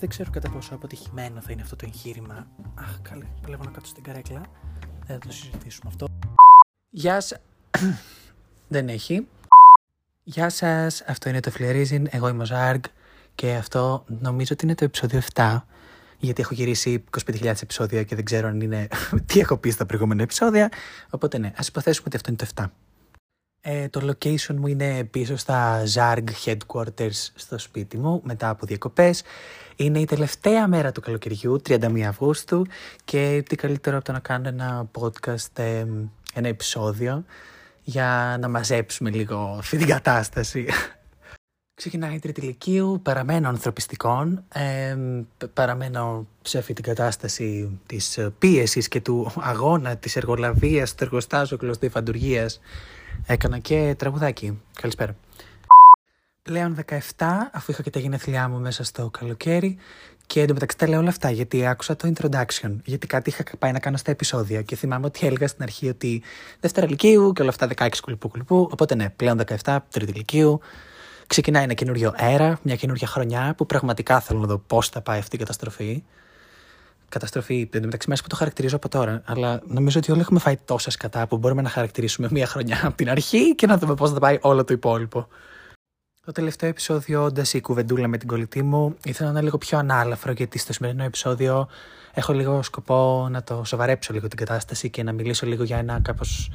Δεν ξέρω κατά πόσο αποτυχημένο θα είναι αυτό το εγχείρημα. Αχ, καλέ, παλεύω να κάτσω στην καρέκλα. Δεν θα το συζητήσουμε αυτό. Γεια σα. Δεν έχει. Γεια σας, αυτό είναι το Φλερίζιν. Εγώ είμαι ο Ζάργκ και αυτό νομίζω ότι είναι το επεισόδιο 7. Γιατί έχω γυρίσει 25.000 επεισόδια και δεν ξέρω αν είναι τι έχω πει στα προηγούμενα επεισόδια. Οπότε ναι, ας υποθέσουμε ότι αυτό είναι το 7. Ε, το location μου είναι πίσω στα Zarg Headquarters στο σπίτι μου μετά από διακοπές. Είναι η τελευταία μέρα του καλοκαιριού, 31 Αυγούστου και τι καλύτερο από το να κάνω ένα podcast, ε, ένα επεισόδιο για να μαζέψουμε λίγο αυτή την κατάσταση. Ξεκινάει η τρίτη ηλικίου, παραμένω ανθρωπιστικών, ε, παραμένω σε αυτή την κατάσταση της πίεσης και του αγώνα, της εργολαβίας, του εργοστάσου, κλωστή φαντουργίας Έκανα και τραγουδάκι. Καλησπέρα. Πλέον 17, αφού είχα και τα γενέθλιά μου μέσα στο καλοκαίρι. Και εντωμεταξύ τα λέω όλα αυτά γιατί άκουσα το introduction. Γιατί κάτι είχα πάει να κάνω στα επεισόδια. Και θυμάμαι ότι έλεγα στην αρχή ότι Δευτέρα Λυκείου και όλα αυτά 16 κουλπού κουλπού. Οπότε ναι, πλέον 17, Τρίτη Λυκείου. Ξεκινάει ένα καινούριο αέρα, μια καινούργια χρονιά που πραγματικά θέλω να δω πώς θα πάει αυτή η καταστροφή καταστροφή. Εν μεταξύ, μέσα που το χαρακτηρίζω από τώρα. Αλλά νομίζω ότι όλοι έχουμε φάει τόσα σκατά που μπορούμε να χαρακτηρίσουμε μία χρονιά από την αρχή και να δούμε πώς θα πάει όλο το υπόλοιπο. Το τελευταίο επεισόδιο, όντας η κουβεντούλα με την κολλητή μου, ήθελα να είναι λίγο πιο ανάλαφρο γιατί στο σημερινό επεισόδιο έχω λίγο σκοπό να το σοβαρέψω λίγο την κατάσταση και να μιλήσω λίγο για ένα κάπως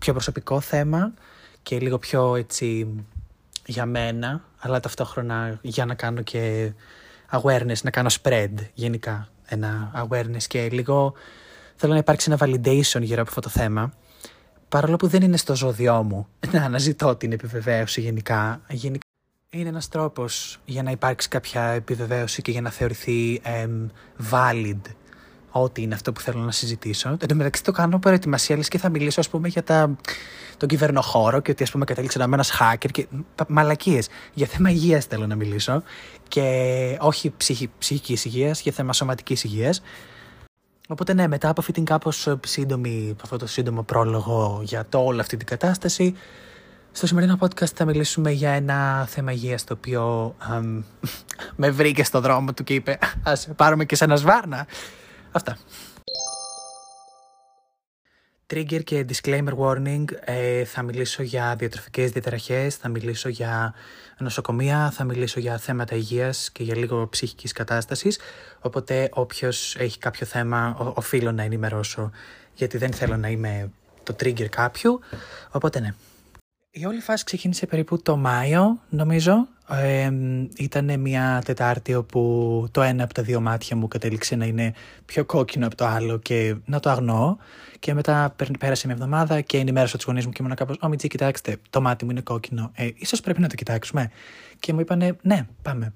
πιο προσωπικό θέμα και λίγο πιο έτσι για μένα, αλλά ταυτόχρονα για να κάνω και awareness, να κάνω spread γενικά ένα awareness και λίγο θέλω να υπάρξει ένα validation γύρω από αυτό το θέμα. Παρόλο που δεν είναι στο ζώδιό μου να αναζητώ την επιβεβαίωση γενικά. γενικά είναι ένας τρόπος για να υπάρξει κάποια επιβεβαίωση και για να θεωρηθεί valid ό,τι είναι αυτό που θέλω να συζητήσω. Εν τω μεταξύ το κάνω προετοιμασία, λες και θα μιλήσω ας πούμε για τα, τον κυβερνοχώρο και ότι ας πούμε κατέληξε να είμαι ένας hacker και μαλακίες. Για θέμα υγείας θέλω να μιλήσω και όχι ψυχη, ψυχικής υγείας, για θέμα σωματικής υγείας. Οπότε ναι, μετά από αυτή την κάπως σύντομη, αυτό το σύντομο πρόλογο για το όλη αυτή την κατάσταση, στο σημερινό podcast θα μιλήσουμε για ένα θέμα υγείας το οποίο με βρήκε στο δρόμο του και είπε ας πάρουμε και σε ένα σβάρνα. Αυτά. Trigger και disclaimer warning, ε, θα μιλήσω για διατροφικές διαταραχές, θα μιλήσω για νοσοκομεία, θα μιλήσω για θέματα υγείας και για λίγο ψυχικής κατάστασης, οπότε όποιος έχει κάποιο θέμα οφείλω να ενημερώσω, γιατί δεν θέλω να είμαι το trigger κάποιου, οπότε ναι. Η όλη φάση ξεκίνησε περίπου το Μάιο, νομίζω. Ε, ήταν μια Τετάρτη όπου το ένα από τα δύο μάτια μου κατέληξε να είναι πιο κόκκινο από το άλλο και να το αγνώ. Και μετά πέρασε μια εβδομάδα και ενημέρωσα τους γονείς μου και ήμουν κάπως: Ω Μιτζή, κοιτάξτε, το μάτι μου είναι κόκκινο. Ε, ίσως πρέπει να το κοιτάξουμε. Και μου είπανε: Ναι, πάμε.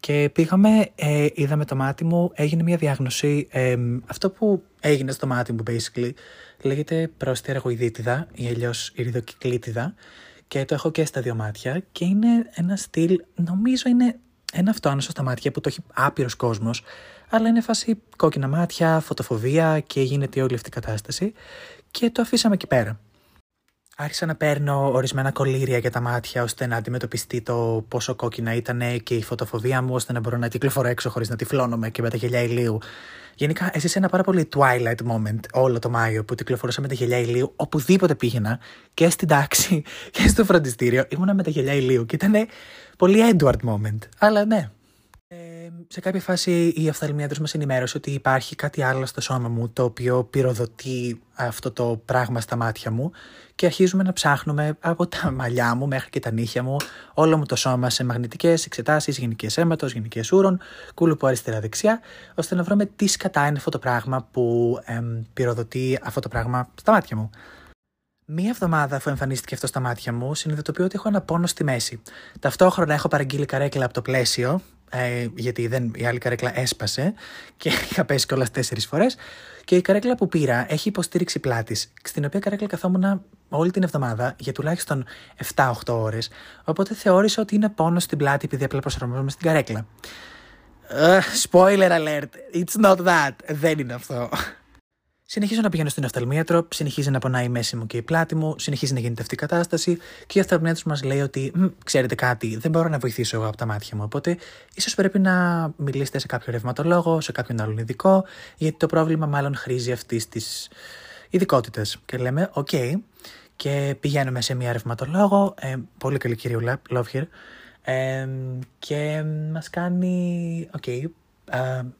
Και πήγαμε, ε, είδαμε το μάτι μου, έγινε μια διάγνωση. Ε, αυτό που έγινε στο μάτι μου, basically, λέγεται πρόσθετη αργοειδίτιδα ή αλλιώς ηριδοκυκλίτιδα. Και το έχω και στα δύο μάτια και είναι ένα στυλ, νομίζω είναι ένα αυτοάνωσο στα μάτια που το έχει άπειρος κόσμος, αλλά είναι φάση κόκκινα μάτια, φωτοφοβία και γίνεται όλη αυτή η κατάσταση. Και το αφήσαμε εκεί πέρα. Άρχισα να παίρνω ορισμένα κολλήρια για τα μάτια ώστε να αντιμετωπιστεί το πόσο κόκκινα ήταν και η φωτοφοβία μου, ώστε να μπορώ να κυκλοφορώ έξω χωρίς να τυφλώνομαι και με τα γελιά ηλίου. Γενικά, έζησε ένα πάρα πολύ twilight moment όλο το Μάιο που κυκλοφορούσα με τα γελιά ηλίου οπουδήποτε πήγαινα και στην τάξη και στο φροντιστήριο. Ήμουνα με τα γελιά ηλίου και ήταν πολύ Edward moment. Αλλά ναι, σε κάποια φάση η οφθαλμίατρος μας ενημέρωσε ότι υπάρχει κάτι άλλο στο σώμα μου το οποίο πυροδοτεί αυτό το πράγμα στα μάτια μου και αρχίζουμε να ψάχνουμε από τα μαλλιά μου μέχρι και τα νύχια μου όλο μου το σώμα σε μαγνητικές εξετάσεις, γενικές αίματος, γενικές ούρων, κούλουπο αριστερά-δεξιά ώστε να βρούμε τι σκατά είναι αυτό το πράγμα που εμ, πυροδοτεί αυτό το πράγμα στα μάτια μου. Μία εβδομάδα αφού εμφανίστηκε αυτό στα μάτια μου, συνειδητοποιώ ότι έχω ένα πόνο στη μέση. Ταυτόχρονα έχω παραγγείλει καρέκλα από το πλαίσιο, ε, γιατί δεν, η άλλη καρέκλα έσπασε και είχα πέσει κιόλας τέσσερις φορές. Και η καρέκλα που πήρα έχει υποστήριξη πλάτης, στην οποία καρέκλα καθόμουν όλη την εβδομάδα για τουλάχιστον 7-8 ώρες. Οπότε θεώρησα ότι είναι πόνο στην πλάτη επειδή απλά προσαρμόζομαι στην καρέκλα. Uh, spoiler alert, it's not that. Δεν είναι αυτό. Συνεχίζω να πηγαίνω στην οφθαλμίατρο, συνεχίζει να πονάει η μέση μου και η πλάτη μου, συνεχίζει να γίνεται αυτή η κατάσταση και η οφθαλμίατρο μας λέει ότι ξέρετε κάτι, δεν μπορώ να βοηθήσω εγώ από τα μάτια μου. Οπότε ίσως πρέπει να μιλήσετε σε κάποιο ρευματολόγο, σε κάποιον άλλον ειδικό, γιατί το πρόβλημα μάλλον χρήζει αυτής της ειδικότητας. Και λέμε, οκ. Και πηγαίνουμε σε μια ρευματολόγο, ε, πολύ καλή κυρία Love her, ε, και μας κάνει, ok, okay,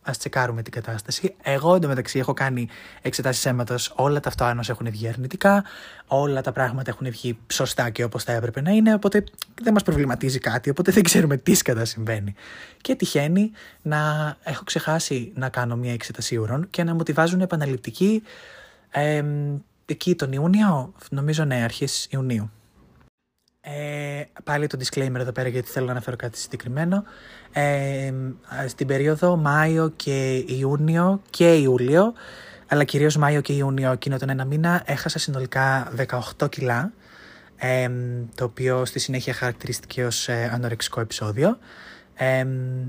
ας τσεκάρουμε την κατάσταση. Εγώ εντωμεταξύ έχω κάνει εξετάσεις αίματος. Όλα τα αυτοάνωσα έχουν βγει αρνητικά. Όλα τα πράγματα έχουν βγει σωστά και όπως θα έπρεπε να είναι. Οπότε δεν μας προβληματίζει κάτι. Οπότε δεν ξέρουμε τι σκατά συμβαίνει. Και τυχαίνει να έχω ξεχάσει να κάνω μια εξετασία ουρών και να μου τη βάζουν επαναληπτική ε, εκεί τον Ιούνιο. Νομίζω ναι, αρχές Ιουνίου. Ε, πάλι το disclaimer εδώ πέρα γιατί θέλω να αναφέρω κάτι συγκεκριμένο. Ε, στην περίοδο Μάιο και Ιούνιο και Ιούλιο, αλλά κυρίως Μάιο και Ιούνιο εκείνο τον ένα μήνα, έχασα συνολικά 18 κιλά, ε, το οποίο στη συνέχεια χαρακτηρίστηκε ως ε, ανορεξικό επεισόδιο. Ε,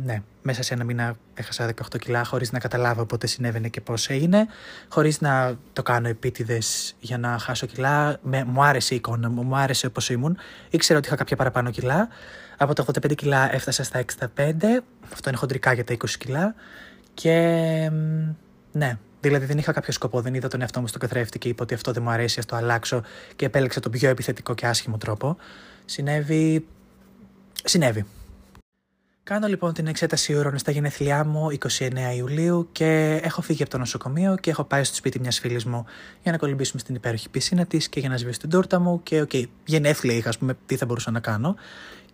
ναι, μέσα σε ένα μήνα έχασα 18 κιλά χωρίς να καταλάβω πότε συνέβαινε και πώς έγινε, χωρίς να το κάνω επίτηδες για να χάσω κιλά. Με, μου άρεσε η εικόνα μου, μου άρεσε όπως ήμουν. Ήξερα ότι είχα κάποια παραπάνω κιλά. Από τα 85 κιλά έφτασα στα 65, αυτό είναι χοντρικά για τα 20 κιλά. Και ναι, Δηλαδή δεν είχα κάποιο σκοπό, δεν είδα τον εαυτό μου στο καθρέφτη και είπα ότι αυτό δεν μου αρέσει, ας το αλλάξω και επέλεξα τον πιο επιθετικό και άσχημο τρόπο. Συνέβη. Συνέβη. Κάνω λοιπόν την εξέταση ούρων στα γενέθλιά μου 29 Ιουλίου και έχω φύγει από το νοσοκομείο και έχω πάει στο σπίτι μιας φίλης μου για να κολυμπήσουμε στην υπέροχη πισίνα της και για να σβήσω την τούρτα μου. Και ok, okay, γενέθλια είχα, ας πούμε, τι θα μπορούσα να κάνω.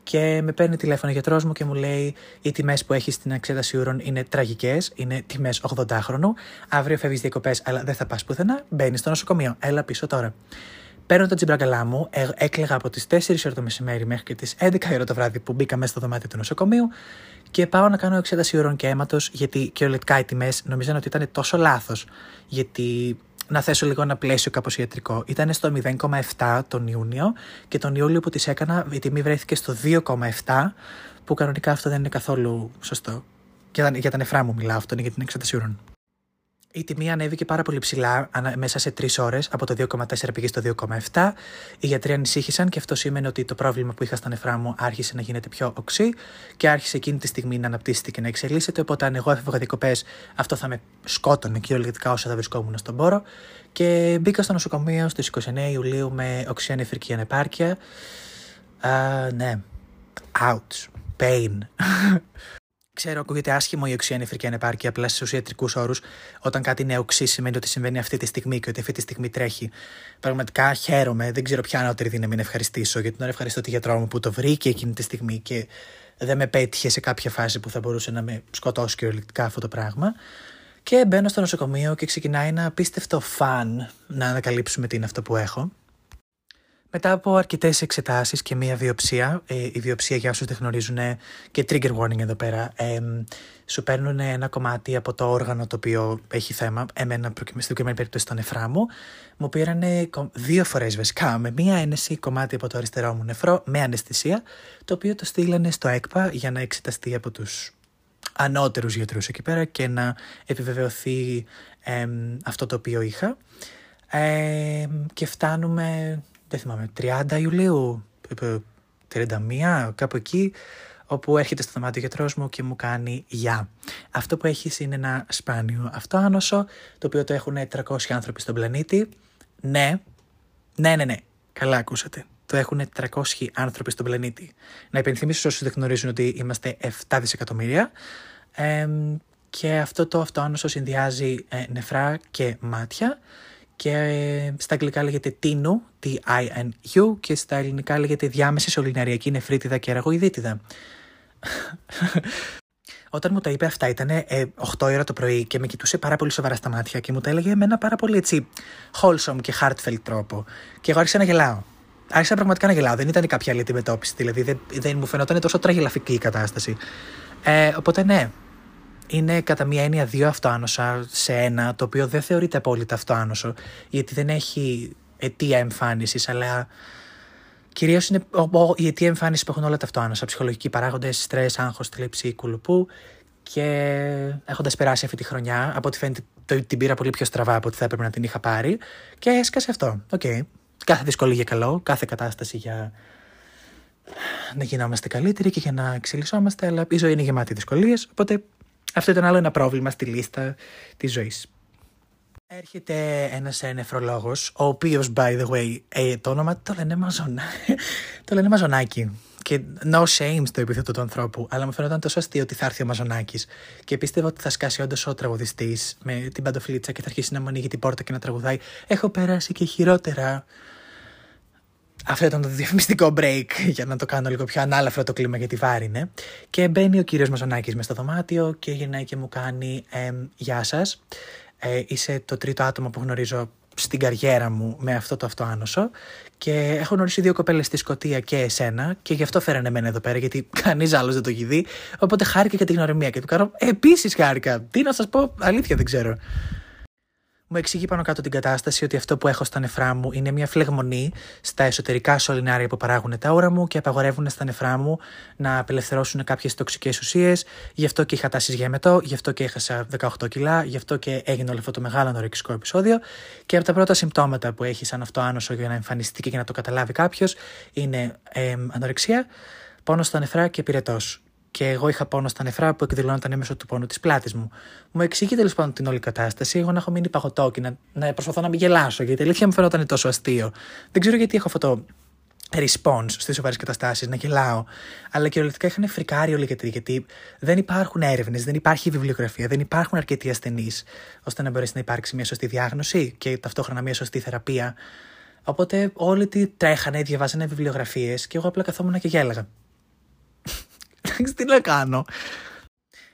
Και με παίρνει τηλέφωνο ο γιατρός μου και μου λέει: Οι τιμές που έχεις στην εξέταση ουρών είναι τραγικές, είναι τιμές 80χρονου. Αύριο φεύγεις διακοπές, αλλά δεν θα πας πουθενά. Μπαίνεις στο νοσοκομείο. Έλα πίσω τώρα. Παίρνω τα τζιμπραγκαλά μου, ε, έκλαιγα από τις 4 ώρες το μεσημέρι μέχρι και τις 11 ώρα το βράδυ που μπήκα μέσα στο δωμάτιο του νοσοκομείου και πάω να κάνω εξέταση ουρών και αίματος, γιατί και ολετικά οι τιμές νομίζαν ότι ήταν τόσο λάθος. Γιατί να θέσω λίγο ένα πλαίσιο κάπως ιατρικό. Ήταν στο 0,7 τον Ιούνιο και τον Ιούλιο που τις έκανα η τιμή βρέθηκε στο 2,7 που κανονικά αυτό δεν είναι καθόλου σωστό. Για τα, για τα νεφρά μου μιλάω, αυτό είναι για την εξέταση ουρών. Η τιμή ανέβηκε πάρα πολύ ψηλά μέσα σε τρεις ώρες, από το 2,4 πήγε στο 2,7. Οι γιατροί ανησύχησαν και αυτό σημαίνει ότι το πρόβλημα που είχα στα νεφρά μου άρχισε να γίνεται πιο οξύ και άρχισε εκείνη τη στιγμή να αναπτύσσεται και να εξελίσσεται. Οπότε, αν εγώ έφευγα διακοπέ, αυτό θα με σκότωνε κυριολεκτικά όσο θα βρισκόμουν στον πόρο. Και μπήκα στο νοσοκομείο στις 29 Ιουλίου με οξιά νεφρική ανεπάρκεια. Uh, ναι. Ouch. Pain. Ξέρω, ακούγεται άσχημο η οξία νεφρική ανεπάρκεια, απλά στους ιατρικούς όρους. Όταν κάτι είναι οξύ, σημαίνει ότι συμβαίνει αυτή τη στιγμή και ότι αυτή τη στιγμή τρέχει. Πραγματικά χαίρομαι, δεν ξέρω ποια ανώτερη δύναμη να ευχαριστήσω, γιατί να ευχαριστώ τη γιατρό μου που το βρήκε εκείνη τη στιγμή και δεν με πέτυχε σε κάποια φάση που θα μπορούσε να με σκοτώσει κυριολεκτικά αυτό το πράγμα. Και μπαίνω στο νοσοκομείο και ξεκινάει ένα απίστευτο φαν να ανακαλύψουμε τι είναι αυτό που έχω. Μετά από αρκετές εξετάσεις και μία βιοψία, ε, η βιοψία για όσους δεν γνωρίζουν και trigger warning εδώ πέρα, ε, σου παίρνουν ένα κομμάτι από το όργανο το οποίο έχει θέμα, εμένα στην προκειμένη περίπτωση το νεφρά μου, μου πήραν δύο φορές βασικά, με μία ένεση κομμάτι από το αριστερό μου νεφρό, με αναισθησία, το οποίο το στείλανε στο ΕΚΠΑ για να εξεταστεί από τους ανώτερους γιατρούς εκεί πέρα και να επιβεβαιωθεί ε, αυτό το οποίο είχα. Ε, και φτάνουμε δεν θυμάμαι, 30 Ιουλίου, 31, κάπου εκεί, όπου έρχεται στο δωμάτιο γιατρός μου και μου κάνει γεια. Αυτό που έχεις είναι ένα σπάνιο αυτοάνωσο, το οποίο το έχουν 300 άνθρωποι στον πλανήτη. Ναι, ναι, ναι, ναι, καλά ακούσατε. Το έχουν 300 άνθρωποι στον πλανήτη. Να υπενθυμίσω όσους δεν γνωρίζουν ότι είμαστε 7 δισεκατομμύρια. και αυτό το αυτοάνωσο συνδυάζει ε, νεφρά και μάτια και στα αγγλικά λέγεται τίνου, T-I-N-U και στα ελληνικά λέγεται διάμεση σωληναριακή νεφρίτιδα και αργοειδίτιδα. Όταν μου τα είπε αυτά ήταν ε, 8 ώρα το πρωί και με κοιτούσε πάρα πολύ σοβαρά στα μάτια και μου τα έλεγε με ένα πάρα πολύ έτσι wholesome και heartfelt τρόπο. Και εγώ άρχισα να γελάω. Άρχισα πραγματικά να γελάω. Δεν ήταν κάποια άλλη αντιμετώπιση. Δηλαδή δεν, δεν μου φαινόταν τόσο τραγελαφική η κατάσταση. Ε, οπότε ναι, είναι κατά μία έννοια δύο αυτοάνωσα σε ένα, το οποίο δεν θεωρείται απόλυτα αυτοάνωσο, γιατί δεν έχει αιτία εμφάνισης, αλλά κυρίως είναι η αιτία εμφάνισης που έχουν όλα τα αυτοάνωσα. Ψυχολογικοί παράγοντες, στρες, άγχος, θλίψη, κουλουπού. Και έχοντας περάσει αυτή τη χρονιά, από ό,τι φαίνεται το, την πήρα πολύ πιο στραβά από ό,τι θα έπρεπε να την είχα πάρει και έσκασε αυτό. Ok. Okay. Κάθε δυσκολία για καλό, κάθε κατάσταση για να γινόμαστε καλύτεροι και για να εξελισσόμαστε, αλλά η ζωή είναι γεμάτη δυσκολίες. Οπότε αυτό ήταν άλλο ένα πρόβλημα στη λίστα της ζωής. Έρχεται ένας νεφρολόγος, ο οποίος, by the way, ε, το όνομα το λένε, μαζονα... το λένε Μαζονάκι. Και no shame στο επίθετο του ανθρώπου, αλλά μου φαίνονταν τόσο αστείο ότι θα έρθει ο Μαζονάκης. Και πίστευα ότι θα σκάσει όντως ο τραγουδιστής με την παντοφλίτσα και θα αρχίσει να μου ανοίγει την πόρτα και να τραγουδάει. Έχω περάσει και χειρότερα. Αυτό ήταν το διαφημιστικό break για να το κάνω λίγο πιο ανάλαφρο το κλίμα γιατί βάρινε. Και μπαίνει ο κύριος Μαζονάκης μες στο δωμάτιο και γυρνάει και μου κάνει «Γεια σας, ε, είσαι το τρίτο άτομο που γνωρίζω στην καριέρα μου με αυτό το αυτοάνωσο και έχω γνωρίσει δύο κοπέλες στη Σκωτία και εσένα και γι' αυτό φέρανε εμένα εδώ πέρα γιατί κανείς άλλος δεν το έχει δει οπότε χάρηκα για την γνωριμία και του κάνω επίσης χάρηκα, τι να σας πω, αλήθεια δεν ξέρω. Μου εξηγεί πάνω κάτω την κατάσταση ότι αυτό που έχω στα νεφρά μου είναι μια φλεγμονή στα εσωτερικά σωληνάρια που παράγουν τα όρα μου και απαγορεύουν στα νεφρά μου να απελευθερώσουν κάποιες τοξικές ουσίες. Γι' αυτό και είχα τάσεις για μετό, γι' αυτό και έχασα 18 κιλά, γι' αυτό και έγινε όλο αυτό το μεγάλο ανορεξικό επεισόδιο. Και από τα πρώτα συμπτώματα που έχει σαν αυτό άνοσο για να εμφανιστεί και για να το καταλάβει κάποιος είναι ε, ανορεξία, πόνο στα νεφρά και πυρετός και εγώ είχα πόνο στα νεφρά που εκδηλώνονταν μέσω του πόνου της πλάτης μου. Μου εξηγεί τέλος πάντων την όλη κατάσταση. Εγώ να έχω μείνει παγωτό και να, να προσπαθώ να μην γελάσω, γιατί η αλήθεια μου φαινόταν τόσο αστείο. Δεν ξέρω γιατί έχω αυτό το response στις σοβαρές καταστάσεις, να γελάω. Αλλά κυριολεκτικά είχαν φρικάρει όλοι γιατί, γιατί δεν υπάρχουν έρευνες, δεν υπάρχει βιβλιογραφία, δεν υπάρχουν αρκετοί ασθενείς ώστε να μπορέσει να υπάρξει μια σωστή διάγνωση και ταυτόχρονα μια σωστή θεραπεία. Οπότε όλοι τι τρέχανε, διαβάζανε βιβλιογραφίες και εγώ απλά καθόμουν και γέλαγα. Εντάξει, τι να κάνω.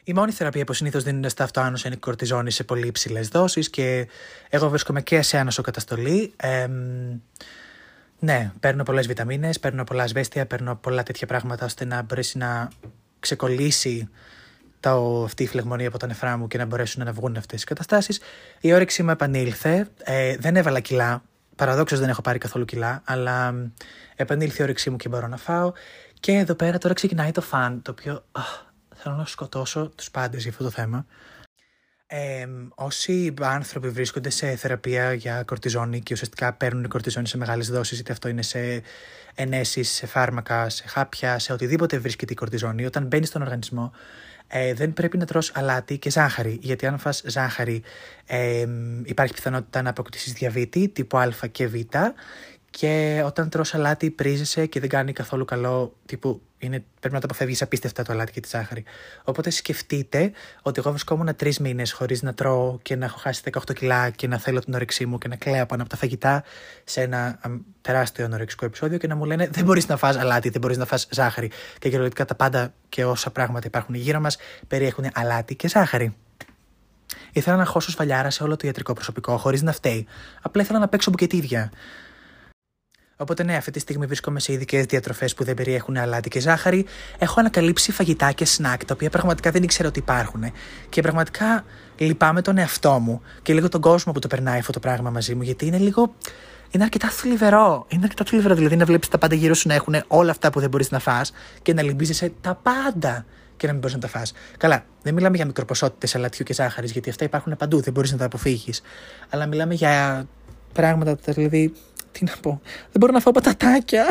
Η μόνη θεραπεία που συνήθως δίνουν στα αυτοάνωσα είναι η κορτιζόνη σε πολύ υψηλές δόσεις και εγώ βρίσκομαι και σε άνοσο καταστολή. Ε, ναι, παίρνω πολλές βιταμίνες, παίρνω πολλά ασβέστια, παίρνω πολλά τέτοια πράγματα ώστε να μπορέσει να ξεκολλήσει το, αυτή η φλεγμονή από τα νεφρά μου και να μπορέσουν να βγουν αυτές οι καταστάσεις. Η όρεξή μου επανήλθε. Ε, δεν έβαλα κιλά. Παραδόξως δεν έχω πάρει καθόλου κιλά, αλλά επανήλθε η όρεξή μου και μπορώ να φάω. Και εδώ πέρα τώρα ξεκινάει το φαν, το οποίο θέλω να σκοτώσω τους πάντες για αυτό το θέμα. Ε, όσοι άνθρωποι βρίσκονται σε θεραπεία για κορτιζόνη και ουσιαστικά παίρνουν κορτιζόνη σε μεγάλες δόσεις, είτε αυτό είναι σε ενέσεις, σε φάρμακα, σε χάπια, σε οτιδήποτε βρίσκεται η κορτιζόνη, όταν μπαίνει στον οργανισμό, ε, δεν πρέπει να τρως αλάτι και ζάχαρη, γιατί αν φας ζάχαρη ε, υπάρχει πιθανότητα να αποκτήσεις διαβήτη τύπου α και β και όταν τρως αλάτι πρίζεσαι και δεν κάνει καθόλου καλό, τύπου είναι, πρέπει να το αποφεύγεις απίστευτα το αλάτι και τη ζάχαρη. Οπότε σκεφτείτε ότι εγώ βρισκόμουν τρεις μήνες χωρίς να τρώω και να έχω χάσει 18 κιλά και να θέλω την όρεξή μου και να κλαίω πάνω από τα φαγητά σε ένα τεράστιο ανορεξικό επεισόδιο και να μου λένε Δεν μπορείς να φας αλάτι, δεν μπορείς να φας ζάχαρη. Και κυριολεκτικά τα πάντα και όσα πράγματα υπάρχουν γύρω μας περιέχουν αλάτι και ζάχαρη. Ήθελα να χώσω σφαλιάρα σε όλο το ιατρικό προσωπικό χωρίς να φταίει. Απλά ήθελα να παίξω μπουκετίδια. Οπότε ναι, αυτή τη στιγμή βρίσκομαι σε ειδικές διατροφές που δεν περιέχουν αλάτι και ζάχαρη. Έχω ανακαλύψει φαγητά και σνακ τα οποία πραγματικά δεν ήξερα ότι υπάρχουν. Και πραγματικά λυπάμαι τον εαυτό μου και λίγο τον κόσμο που το περνάει αυτό το πράγμα μαζί μου, γιατί είναι λίγο. Είναι αρκετά θλιβερό. Είναι αρκετά θλιβερό. Δηλαδή να βλέπεις τα πάντα γύρω σου να έχουν όλα αυτά που δεν μπορείς να φας και να λυμπίζεσαι τα πάντα και να μην μπορείς να τα φας. Καλά, δεν μιλάμε για μικροποσότητε αλατιού και ζάχαρης, γιατί αυτά υπάρχουν παντού, δεν μπορείς να τα αποφύγεις. Αλλά μιλάμε για πράγματα, δηλαδή τι να πω. Δεν μπορώ να φάω πατατάκια.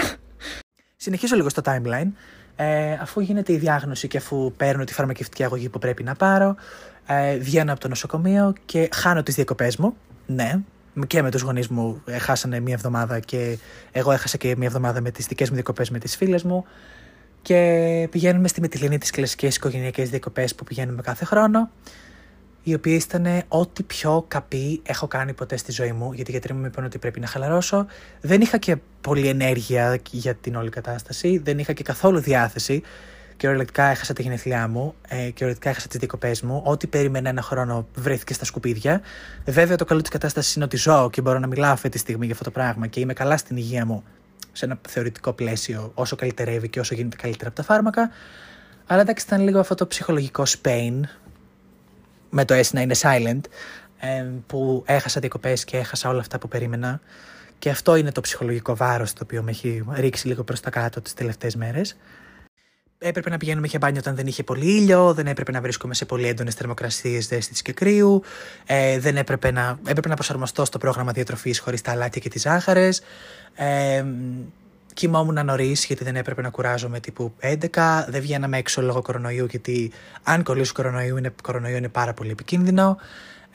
Συνεχίζω λίγο στο timeline. Ε, αφού γίνεται η διάγνωση και αφού παίρνω τη φαρμακευτική αγωγή που πρέπει να πάρω, ε, βγαίνω από το νοσοκομείο και χάνω τις διακοπές μου. Ναι, και με τους γονείς μου χάσανε μία εβδομάδα και εγώ έχασα και μία εβδομάδα με τις δικές μου διακοπές με τις φίλες μου και πηγαίνουμε στη Μητυλίνη τις κλασικές οικογενειακές διακοπές που πηγαίνουμε κάθε χρόνο οι οποίε ήταν ό,τι πιο καπή έχω κάνει ποτέ στη ζωή μου, γιατί οι γιατροί μου είπαν ότι πρέπει να χαλαρώσω. Δεν είχα και πολλή ενέργεια για την όλη κατάσταση, δεν είχα και καθόλου διάθεση και ορελεκτικά έχασα τη γενεθλιά μου ε, και ορελεκτικά έχασα τις διακοπέ μου. Ό,τι περίμενα ένα χρόνο βρέθηκε στα σκουπίδια. Βέβαια, το καλό της κατάστασης είναι ότι ζω και μπορώ να μιλάω αυτή τη στιγμή για αυτό το πράγμα και είμαι καλά στην υγεία μου σε ένα θεωρητικό πλαίσιο, όσο καλυτερεύει και όσο γίνεται καλύτερα από τα φάρμακα. Αλλά εντάξει, ήταν λίγο αυτό το ψυχολογικό Spain με το S να είναι silent, που έχασα διακοπές και έχασα όλα αυτά που περίμενα. Και αυτό είναι το ψυχολογικό βάρος το οποίο με έχει ρίξει λίγο προς τα κάτω τις τελευταίες μέρες. έπρεπε να πηγαίνουμε για μπάνιο όταν δεν είχε πολύ ήλιο, δεν έπρεπε να βρίσκομαι σε πολύ έντονες θερμοκρασίες δέστητη και κρύου, ε, δεν έπρεπε να, έπρεπε να προσαρμοστώ στο πρόγραμμα διατροφής χωρίς τα αλάτια και τις ζάχαρες. Ε, κοιμόμουν νωρίς γιατί δεν έπρεπε να κουράζομαι τύπου 11. Δεν βγαίναμε έξω λόγω κορονοϊού γιατί αν κολλήσω κορονοϊού είναι, κορονοϊού είναι πάρα πολύ επικίνδυνο.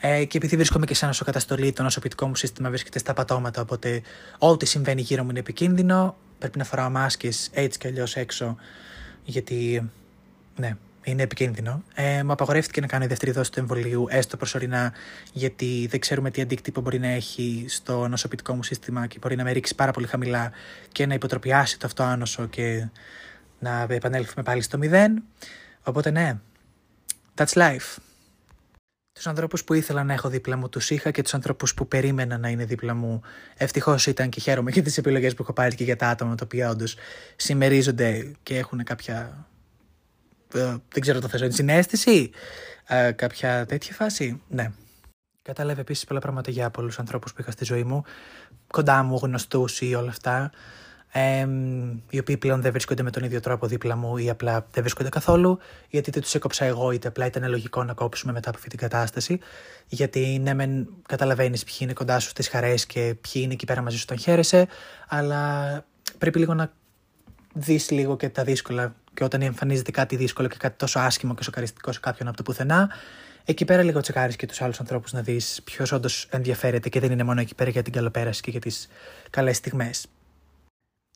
Ε, και επειδή βρίσκομαι και σε νοσοκαταστολή, το νοσοποιητικό μου σύστημα βρίσκεται στα πατώματα. Οπότε ό,τι συμβαίνει γύρω μου είναι επικίνδυνο. Πρέπει να φοράω μάσκες έτσι κι αλλιώς έξω γιατί ναι, είναι επικίνδυνο. Ε, μου απαγορεύτηκε να κάνω η δεύτερη δόση του εμβολίου, έστω προσωρινά, γιατί δεν ξέρουμε τι αντίκτυπο μπορεί να έχει στο νοσοποιητικό μου σύστημα και μπορεί να με ρίξει πάρα πολύ χαμηλά και να υποτροπιάσει το αυτό άνοσο και να επανέλθουμε πάλι στο μηδέν. Οπότε ναι, that's life. Τους ανθρώπους που ήθελα να έχω δίπλα μου τους είχα και τους ανθρώπους που περίμενα να είναι δίπλα μου. Ευτυχώς ήταν και χαίρομαι για τις επιλογές που έχω πάρει και για τα άτομα τα οποία όντως συμμερίζονται και έχουν κάποια. Ε, δεν ξέρω το θέσω, συνέστηση; Ε, κάποια τέτοια φάση; Ναι. Κατάλαβε επίσης πολλά πράγματα για πολλούς ανθρώπους που είχα στη ζωή μου. Κοντά μου, γνωστούς ή όλα αυτά ε, οι οποίοι πλέον δεν βρίσκονται με τον ίδιο τρόπο δίπλα μου ή απλά δεν βρίσκονται καθόλου, γιατί είτε τους έκοψα εγώ, είτε απλά ήταν λογικό να κόψουμε μετά από αυτή την κατάσταση. Γιατί ναι, μεν καταλαβαίνεις ποιοι είναι κοντά σου στις χαρές και ποιοι είναι εκεί πέρα μαζί σου όταν χαίρεσαι, αλλά πρέπει λίγο να δεις λίγο και τα δύσκολα. Και όταν εμφανίζεται κάτι δύσκολο και κάτι τόσο άσχημο και σοκαριστικό σε κάποιον από το πουθενά, εκεί πέρα λίγο τσεκάρεις και τους άλλους ανθρώπους να δεις ποιος όντως ενδιαφέρεται και δεν είναι μόνο εκεί πέρα για την καλοπέραση και για τις καλές στιγμές.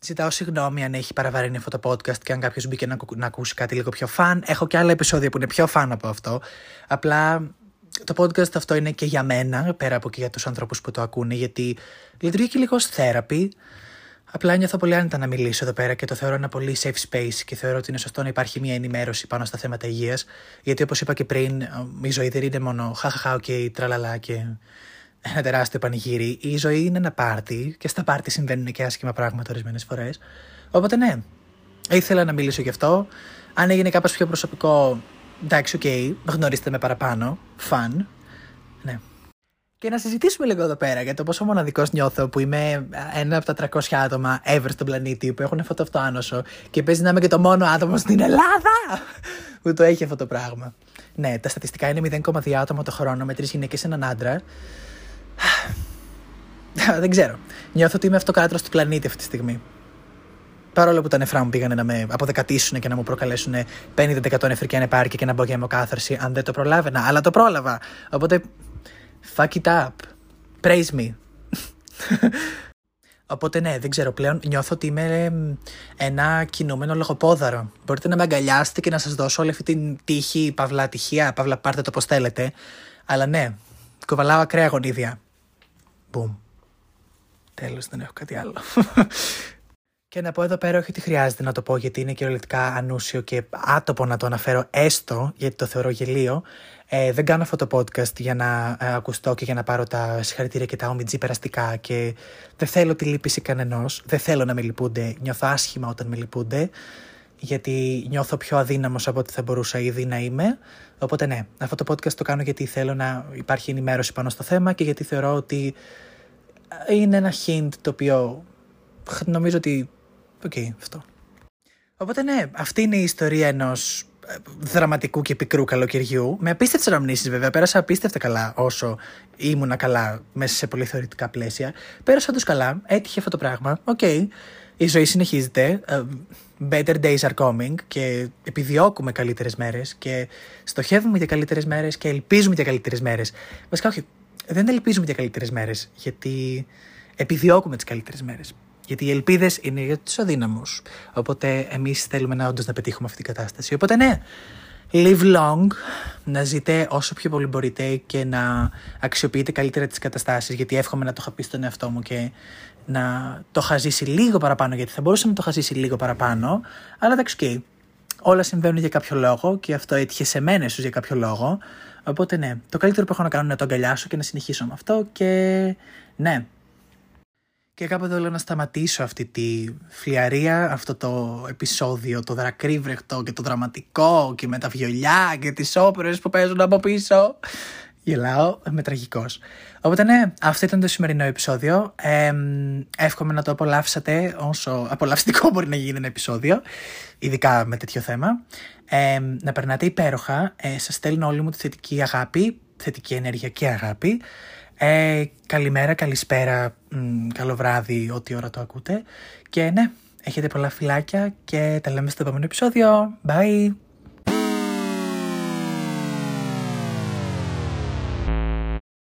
Ζητάω συγγνώμη αν έχει παραβαρύνει αυτό το podcast και αν κάποιος μπήκε να, να ακούσει κάτι λίγο πιο φαν. Έχω και άλλα επεισόδια που είναι πιο φαν από αυτό. Απλά το podcast αυτό είναι και για μένα, πέρα από και για τους ανθρώπους που το ακούνε, γιατί λειτουργεί και λίγο ως therapy. Απλά νιώθω πολύ άνετα να μιλήσω εδώ πέρα και το θεωρώ ένα πολύ safe space και θεωρώ ότι είναι σωστό να υπάρχει μια ενημέρωση πάνω στα θέματα υγείας. Γιατί όπως είπα και πριν, η ζωή δεν είναι μόνο χαχαχά, οκ, τραλαλά και ένα τεράστιο πανηγύρι. Η ζωή είναι ένα πάρτι και στα πάρτι συμβαίνουν και άσχημα πράγματα ορισμένες φορές. Οπότε ναι, ήθελα να μιλήσω γι' αυτό. Αν έγινε κάπως πιο προσωπικό, εντάξει, ok, okay, γνωρίστε με παραπάνω. Fun. Ναι. Και να συζητήσουμε λίγο εδώ πέρα για το πόσο μοναδικός νιώθω που είμαι ένα από τα 300 άτομα ever στον πλανήτη που έχουν αυτό το αυτοάνωσο και παίζει να είμαι και το μόνο άτομο στην Ελλάδα που το έχει αυτό το πράγμα. Ναι, τα στατιστικά είναι 0,2 άτομα το χρόνο με τρεις γυναίκες έναν άντρα. Δεν ξέρω. Νιώθω ότι είμαι αυτοκράτορας του πλανήτη αυτή τη στιγμή. Παρόλο που τα νεφρά μου πήγανε να με αποδεκατήσουν και να μου προκαλέσουν 50% νεφρική ανεπάρκεια και να μπω για αιμοκάθαρση, αν δεν το προλάβαινα. Αλλά το πρόλαβα. Οπότε, fuck it up. Praise me. Οπότε ναι, δεν ξέρω πλέον. Νιώθω ότι είμαι ένα κινούμενο λογοπόδαρο. Μπορείτε να με αγκαλιάσετε και να σας δώσω όλη αυτή την τύχη, παυλά τυχεία, παυλά πάρτε το πώς θέλετε. Αλλά ναι, κοβαλάω ακραία γονίδια. Μπουμ. Τέλος, δεν έχω κάτι άλλο. Και να πω εδώ πέρα όχι ότι χρειάζεται να το πω γιατί είναι κυριολεκτικά ανούσιο και άτοπο να το αναφέρω έστω γιατί το θεωρώ γελίο. Ε, δεν κάνω αυτό το podcast για να ε, ακουστώ και για να πάρω τα συγχαρητήρια και τα ομιτζή περαστικά και δεν θέλω τη λύπηση κανενός. Δεν θέλω να με λυπούνται. Νιώθω άσχημα όταν με λυπούνται γιατί νιώθω πιο αδύναμος από ό,τι θα μπορούσα ήδη να είμαι. Οπότε ναι, αυτό το podcast το κάνω γιατί θέλω να υπάρχει ενημέρωση πάνω στο θέμα και γιατί θεωρώ ότι είναι ένα hint το οποίο νομίζω ότι... Ok, okay, αυτό. Οπότε ναι, αυτή είναι η ιστορία ενός ε, δραματικού και πικρού καλοκαιριού. Με απίστευτες αναμνήσεις βέβαια. Πέρασα απίστευτα καλά όσο ήμουνα καλά μέσα σε πολύ θεωρητικά πλαίσια. Πέρασα όντως καλά. Έτυχε αυτό το πράγμα. Ok. Okay. Η ζωή συνεχίζεται. Ε, better days are coming και επιδιώκουμε καλύτερες μέρες και στοχεύουμε για καλύτερες μέρες και ελπίζουμε για καλύτερες μέρες. Βασικά, όχι, δεν ελπίζουμε για καλύτερες μέρες, γιατί επιδιώκουμε τις καλύτερες μέρες. Γιατί οι ελπίδες είναι για τους αδύναμους. Οπότε εμείς θέλουμε να όντως να πετύχουμε αυτή την κατάσταση. Οπότε ναι, live long, να ζείτε όσο πιο πολύ μπορείτε και να αξιοποιείτε καλύτερα τις καταστάσεις. Γιατί εύχομαι να το είχα πει στον εαυτό μου και να το είχα ζήσει λίγο παραπάνω. Γιατί θα μπορούσα να το είχα ζήσει λίγο παραπάνω. Αλλά εντάξει, okay. όλα συμβαίνουν για κάποιο λόγο και αυτό έτυχε σε μένα ίσως για κάποιο λόγο. Οπότε ναι, το καλύτερο που έχω να κάνω είναι να το αγκαλιάσω και να συνεχίσω με αυτό και ναι. Και κάπου εδώ λέω να σταματήσω αυτή τη φλιαρία, αυτό το επεισόδιο, το δρακρύβρεχτο και το δραματικό και με τα βιολιά και τις όπερες που παίζουν από πίσω. Γελάω, είμαι τραγικός. Οπότε ναι, αυτό ήταν το σημερινό επεισόδιο. Ε, εύχομαι να το απολαύσατε όσο απολαυστικό μπορεί να γίνει ένα επεισόδιο, ειδικά με τέτοιο θέμα. Ε, να περνάτε υπέροχα. Ε, σας στέλνω όλη μου τη θετική αγάπη, θετική ενέργεια και αγάπη. Ε, καλημέρα, καλησπέρα, μ, καλό βράδυ, ό,τι ώρα το ακούτε. Και ναι, έχετε πολλά φυλάκια και τα λέμε στο επόμενο επεισόδιο. Bye!